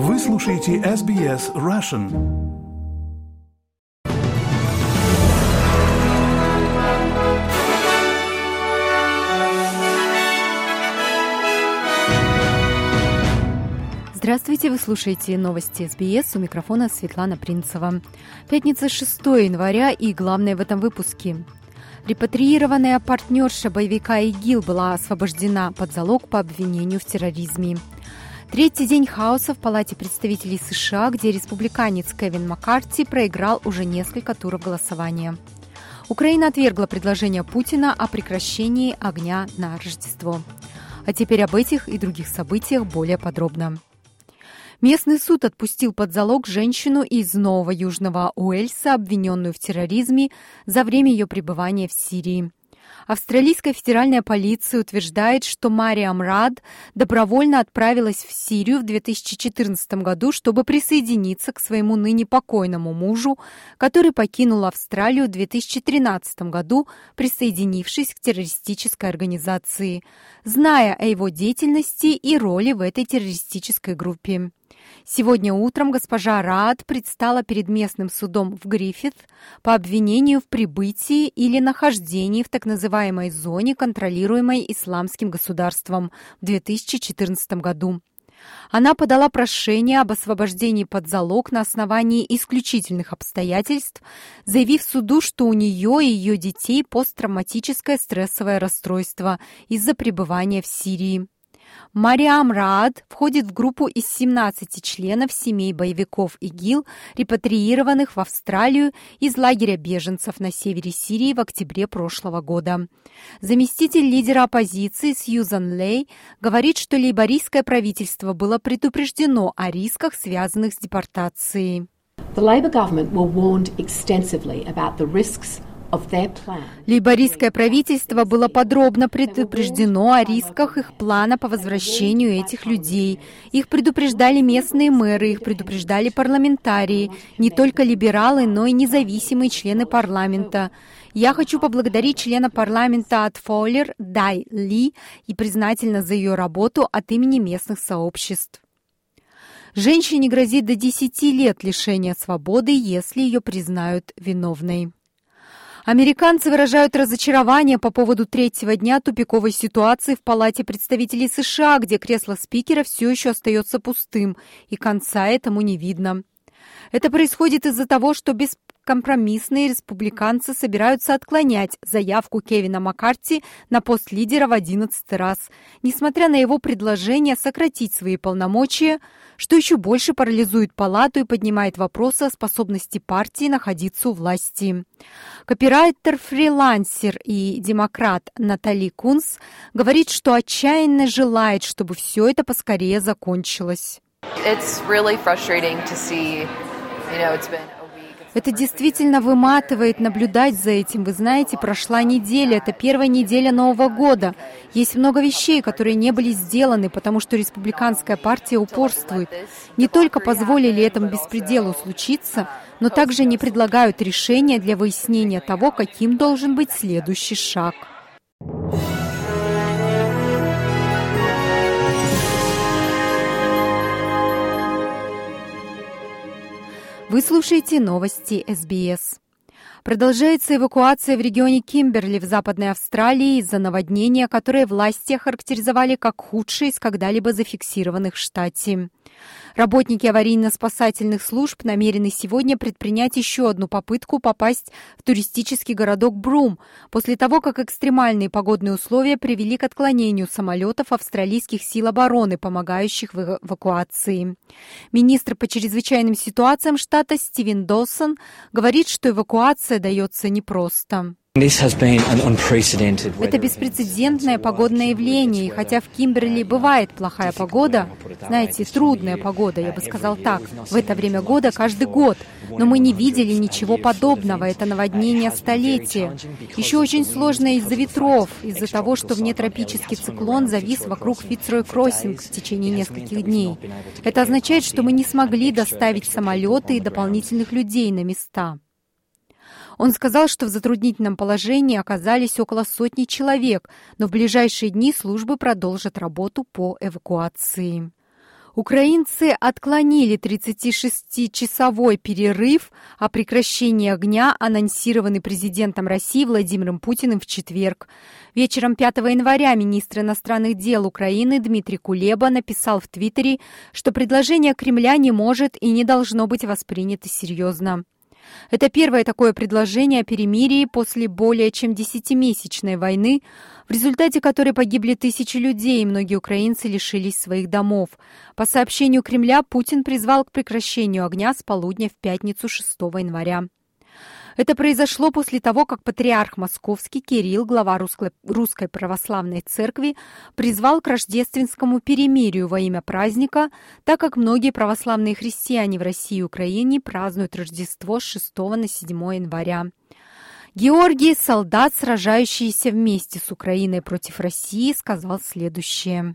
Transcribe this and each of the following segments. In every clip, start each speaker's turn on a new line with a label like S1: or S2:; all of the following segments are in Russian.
S1: Вы слушаете SBS Russian.
S2: Здравствуйте, вы слушаете новости СБС. У микрофона Светлана Принцева. Пятница 6 января и главное в этом выпуске. Репатриированная партнерша боевика ИГИЛ была освобождена под залог по обвинению в терроризме. Третий день хаоса в Палате представителей США, где республиканец Кевин Маккарти проиграл уже несколько туров голосования. Украина отвергла предложение Путина о прекращении огня на Рождество. А теперь об этих и других событиях более подробно. Местный суд отпустил под залог женщину из Нового Южного Уэльса, обвиненную в терроризме за время ее пребывания в Сирии. Австралийская федеральная полиция утверждает, что Мариам Рад добровольно отправилась в Сирию в 2014 году, чтобы присоединиться к своему ныне покойному мужу, который покинул Австралию в 2013 году, присоединившись к террористической организации, зная о его деятельности и роли в этой террористической группе. Сегодня утром госпожа Рад предстала перед местным судом в Гриффит по обвинению в прибытии или нахождении в так называемой зоне, контролируемой исламским государством в 2014 году. Она подала прошение об освобождении под залог на основании исключительных обстоятельств, заявив суду, что у нее и ее детей посттравматическое стрессовое расстройство из-за пребывания в Сирии. Мариам Раад входит в группу из 17 членов семей боевиков ИГИЛ, репатриированных в Австралию из лагеря беженцев на севере Сирии в октябре прошлого года. Заместитель лидера оппозиции Сьюзан Лей говорит, что лейбористское правительство было предупреждено о рисках, связанных с депортацией. The Labor government were warned extensively about the risks Лейбористское правительство было подробно предупреждено о рисках их плана по возвращению этих людей. Их предупреждали местные мэры, их предупреждали парламентарии, не только либералы, но и независимые члены парламента. Я хочу поблагодарить члена парламента от Фоллер Дай Ли и признательна за ее работу от имени местных сообществ. Женщине грозит до 10 лет лишения свободы, если ее признают виновной. Американцы выражают разочарование по поводу третьего дня тупиковой ситуации в Палате представителей США, где кресло спикера все еще остается пустым, и конца этому не видно. Это происходит из-за того, что без компромиссные республиканцы собираются отклонять заявку Кевина Маккарти на пост лидера в одиннадцатый раз, несмотря на его предложение сократить свои полномочия, что еще больше парализует палату и поднимает вопросы о способности партии находиться у власти. Копирайтер-фрилансер и демократ Натали Кунс говорит, что отчаянно желает, чтобы все это поскорее закончилось. Это действительно выматывает наблюдать за этим. Вы знаете, прошла неделя, это первая неделя Нового года. Есть много вещей, которые не были сделаны, потому что республиканская партия упорствует. Не только позволили этому беспределу случиться, но также не предлагают решения для выяснения того, каким должен быть следующий шаг. Вы слушаете новости СБС. Продолжается эвакуация в регионе Кимберли в Западной Австралии из-за наводнения, которое власти охарактеризовали как худшее из когда-либо зафиксированных в штате. Работники аварийно-спасательных служб намерены сегодня предпринять еще одну попытку попасть в туристический городок Брум, после того, как экстремальные погодные условия привели к отклонению самолетов австралийских сил обороны, помогающих в эвакуации. Министр по чрезвычайным ситуациям штата Стивен Доссон говорит, что эвакуация дается непросто. Это беспрецедентное погодное явление, и хотя в Кимберли бывает плохая погода, знаете, трудная погода, я бы сказал так, в это время года каждый год, но мы не видели ничего подобного, это наводнение столетия. Еще очень сложно из-за ветров, из-за того, что внетропический циклон завис вокруг Фицрой Кроссинг в течение нескольких дней. Это означает, что мы не смогли доставить самолеты и дополнительных людей на места. Он сказал, что в затруднительном положении оказались около сотни человек, но в ближайшие дни службы продолжат работу по эвакуации. Украинцы отклонили 36-часовой перерыв о прекращении огня, анонсированный президентом России Владимиром Путиным в четверг. Вечером 5 января министр иностранных дел Украины Дмитрий Кулеба написал в Твиттере, что предложение Кремля не может и не должно быть воспринято серьезно. Это первое такое предложение о перемирии после более чем десятимесячной войны, в результате которой погибли тысячи людей, и многие украинцы лишились своих домов. По сообщению Кремля, Путин призвал к прекращению огня с полудня в пятницу 6 января. Это произошло после того, как патриарх Московский Кирилл, глава Русской, Русской Православной Церкви, призвал к рождественскому перемирию во имя праздника, так как многие православные христиане в России и Украине празднуют Рождество с 6 на 7 января. Георгий, солдат, сражающийся вместе с Украиной против России, сказал следующее.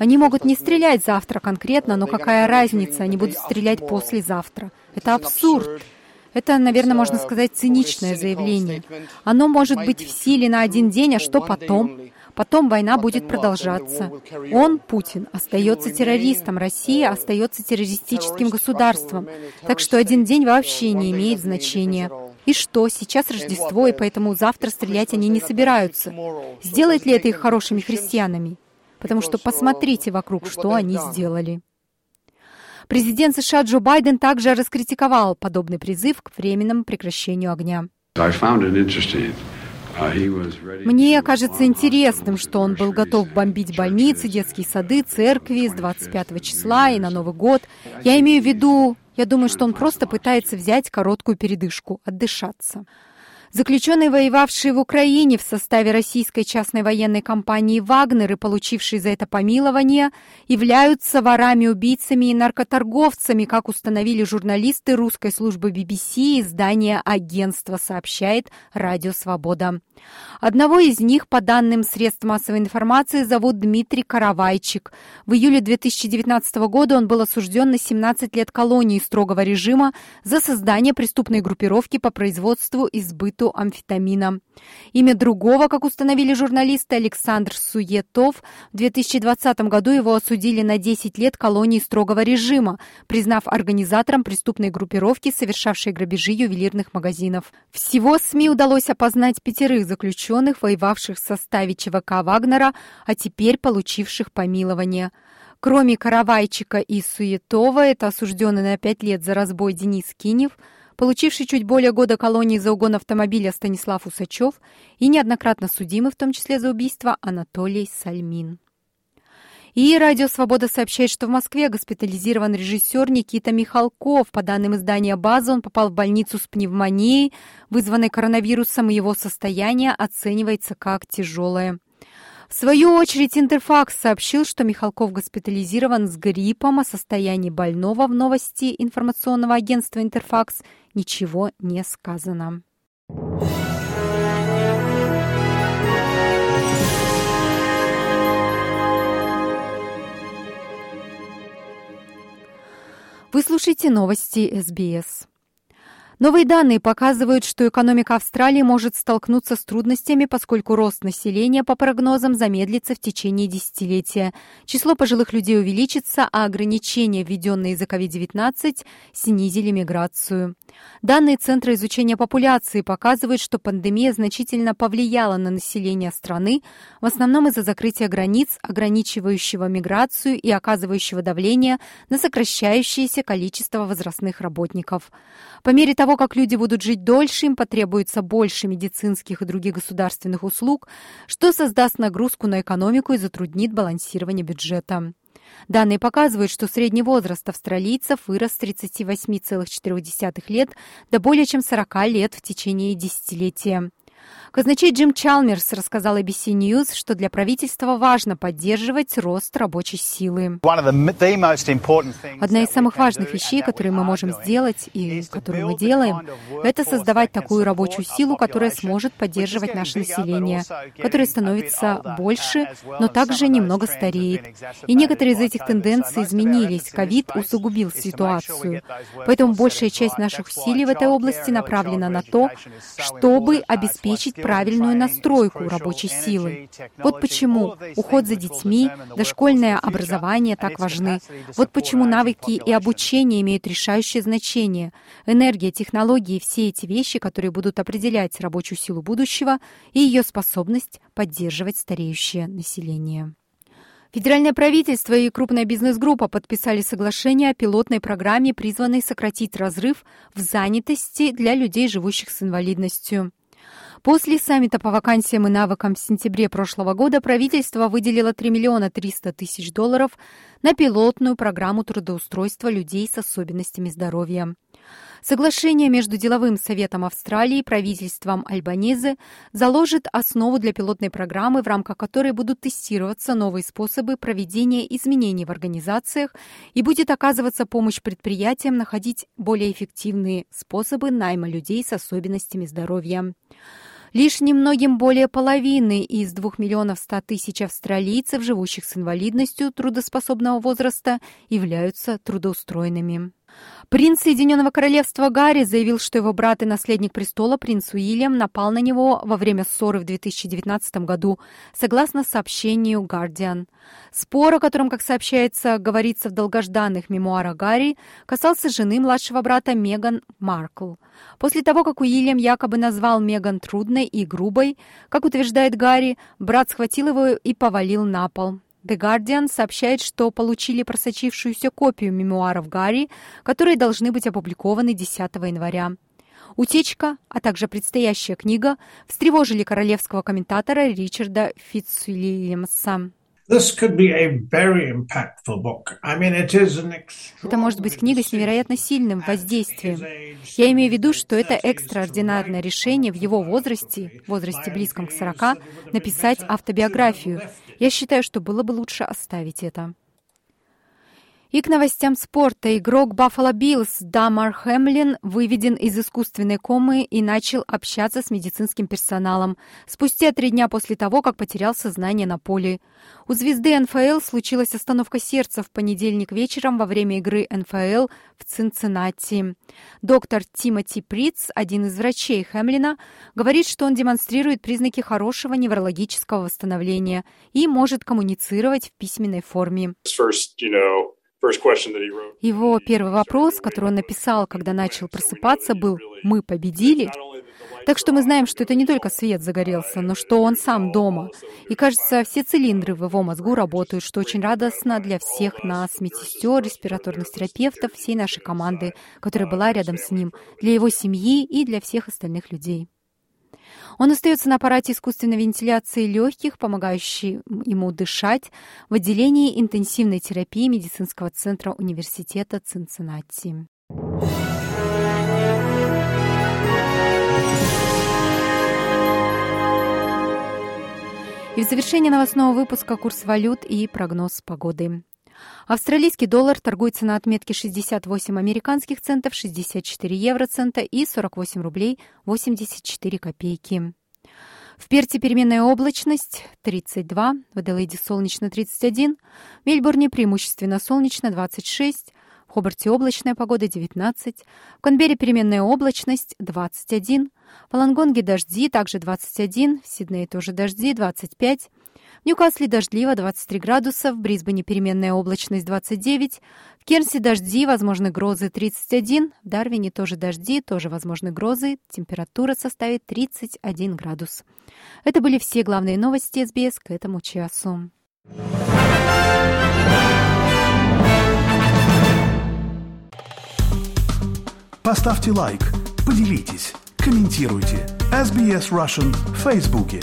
S2: Они могут не стрелять завтра конкретно, но какая разница, они будут стрелять послезавтра. Это абсурд. Это, наверное, можно сказать, циничное заявление. Оно может быть в силе на один день, а что потом? Потом война будет продолжаться. Он, Путин, остается террористом, Россия остается террористическим государством. Так что один день вообще не имеет значения. И что, сейчас Рождество, и поэтому завтра стрелять они не собираются. Сделает ли это их хорошими христианами? Потому что посмотрите вокруг, что они сделали. Президент США Джо Байден также раскритиковал подобный призыв к временному прекращению огня. Мне кажется интересным, что он был готов бомбить больницы, детские сады, церкви с 25 числа и на Новый год. Я имею в виду, я думаю, что он просто пытается взять короткую передышку, отдышаться. Заключенные, воевавшие в Украине в составе российской частной военной компании «Вагнер» и получившие за это помилование, являются ворами-убийцами и наркоторговцами, как установили журналисты русской службы BBC и издания агентства, сообщает Радио Свобода. Одного из них, по данным средств массовой информации, зовут Дмитрий Каравайчик. В июле 2019 года он был осужден на 17 лет колонии строгого режима за создание преступной группировки по производству и сбыту амфетамина. Имя другого, как установили журналисты, Александр Суетов. В 2020 году его осудили на 10 лет колонии строгого режима, признав организатором преступной группировки, совершавшей грабежи ювелирных магазинов. Всего СМИ удалось опознать пятерых заключенных, воевавших в составе ЧВК Вагнера, а теперь получивших помилование. Кроме Каравайчика и Суетова, это осужденный на пять лет за разбой Денис Кинев, получивший чуть более года колонии за угон автомобиля Станислав Усачев и неоднократно судимый, в том числе за убийство, Анатолий Сальмин. И «Радио Свобода» сообщает, что в Москве госпитализирован режиссер Никита Михалков. По данным издания «База», он попал в больницу с пневмонией, вызванной коронавирусом, и его состояние оценивается как тяжелое. В свою очередь Интерфакс сообщил, что Михалков госпитализирован с гриппом, о состоянии больного в новости информационного агентства Интерфакс ничего не сказано. Вы слушаете новости СБС. Новые данные показывают, что экономика Австралии может столкнуться с трудностями, поскольку рост населения, по прогнозам, замедлится в течение десятилетия. Число пожилых людей увеличится, а ограничения, введенные из-за COVID-19, снизили миграцию. Данные Центра изучения популяции показывают, что пандемия значительно повлияла на население страны, в основном из-за закрытия границ, ограничивающего миграцию и оказывающего давление на сокращающееся количество возрастных работников. По мере того, как люди будут жить дольше, им потребуется больше медицинских и других государственных услуг, что создаст нагрузку на экономику и затруднит балансирование бюджета. Данные показывают, что средний возраст австралийцев вырос с 38,4 лет до более чем 40 лет в течение десятилетия. Казначей Джим Чалмерс рассказал ABC News, что для правительства важно поддерживать рост рабочей силы. Одна из самых важных вещей, которые мы можем сделать и которую мы делаем, это создавать такую рабочую силу, которая сможет поддерживать наше население, которое становится больше, но также немного стареет. И некоторые из этих тенденций изменились. Ковид усугубил ситуацию. Поэтому большая часть наших усилий в этой области направлена на то, чтобы обеспечить обеспечить правильную настройку рабочей силы. Вот почему уход за детьми, дошкольное образование так важны. Вот почему навыки и обучение имеют решающее значение. Энергия, технологии все эти вещи, которые будут определять рабочую силу будущего и ее способность поддерживать стареющее население. Федеральное правительство и крупная бизнес-группа подписали соглашение о пилотной программе, призванной сократить разрыв в занятости для людей, живущих с инвалидностью. После саммита по вакансиям и навыкам в сентябре прошлого года правительство выделило 3 миллиона 300 тысяч долларов на пилотную программу трудоустройства людей с особенностями здоровья. Соглашение между Деловым советом Австралии и правительством Альбанезы заложит основу для пилотной программы, в рамках которой будут тестироваться новые способы проведения изменений в организациях и будет оказываться помощь предприятиям находить более эффективные способы найма людей с особенностями здоровья. Лишь немногим более половины из 2 миллионов 100 тысяч австралийцев, живущих с инвалидностью трудоспособного возраста, являются трудоустроенными. Принц Соединенного Королевства Гарри заявил, что его брат и наследник престола, принц Уильям, напал на него во время ссоры в 2019 году, согласно сообщению «Гардиан». Спор, о котором, как сообщается, говорится в долгожданных мемуарах Гарри, касался жены младшего брата Меган Маркл. После того, как Уильям якобы назвал Меган трудной и грубой, как утверждает Гарри, брат схватил его и повалил на пол. The Guardian сообщает, что получили просочившуюся копию мемуаров Гарри, которые должны быть опубликованы 10 января. Утечка, а также предстоящая книга встревожили королевского комментатора Ричарда Фитцуильямса. Это может быть книга с невероятно сильным воздействием. Я имею в виду, что это экстраординарное решение в его возрасте, возрасте близком к 40, написать автобиографию. Я считаю, что было бы лучше оставить это. И к новостям спорта. Игрок Баффало Биллс Дамар Хэмлин выведен из искусственной комы и начал общаться с медицинским персоналом спустя три дня после того, как потерял сознание на поле. У звезды НФЛ случилась остановка сердца в понедельник вечером во время игры НФЛ в Цинциннати. Доктор Тимоти Приц, один из врачей Хэмлина, говорит, что он демонстрирует признаки хорошего неврологического восстановления и может коммуницировать в письменной форме. First, you know, его первый вопрос, который он написал, когда начал просыпаться, был «Мы победили?». Так что мы знаем, что это не только свет загорелся, но что он сам дома. И кажется, все цилиндры в его мозгу работают, что очень радостно для всех нас, медсестер, респираторных терапевтов, всей нашей команды, которая была рядом с ним, для его семьи и для всех остальных людей. Он остается на аппарате искусственной вентиляции легких, помогающей ему дышать, в отделении интенсивной терапии медицинского центра университета Цинциннати. И в завершение новостного выпуска курс валют и прогноз погоды. Австралийский доллар торгуется на отметке 68 американских центов, 64 евроцента и 48 рублей 84 копейки. В Перте переменная облачность 32, в Аделаиде солнечно 31, в Мельбурне преимущественно солнечно 26, в Хобарте облачная погода 19, в Канберре переменная облачность 21, в Лангонге дожди также 21, в Сиднее тоже дожди 25, Ньюкасле дождливо 23 градуса, в Брисбене переменная облачность 29, в Кернсе дожди, возможны грозы 31, в Дарвине тоже дожди, тоже возможны грозы, температура составит 31 градус. Это были все главные новости СБС к этому часу.
S1: Поставьте лайк, поделитесь, комментируйте. SBS Russian в Фейсбуке.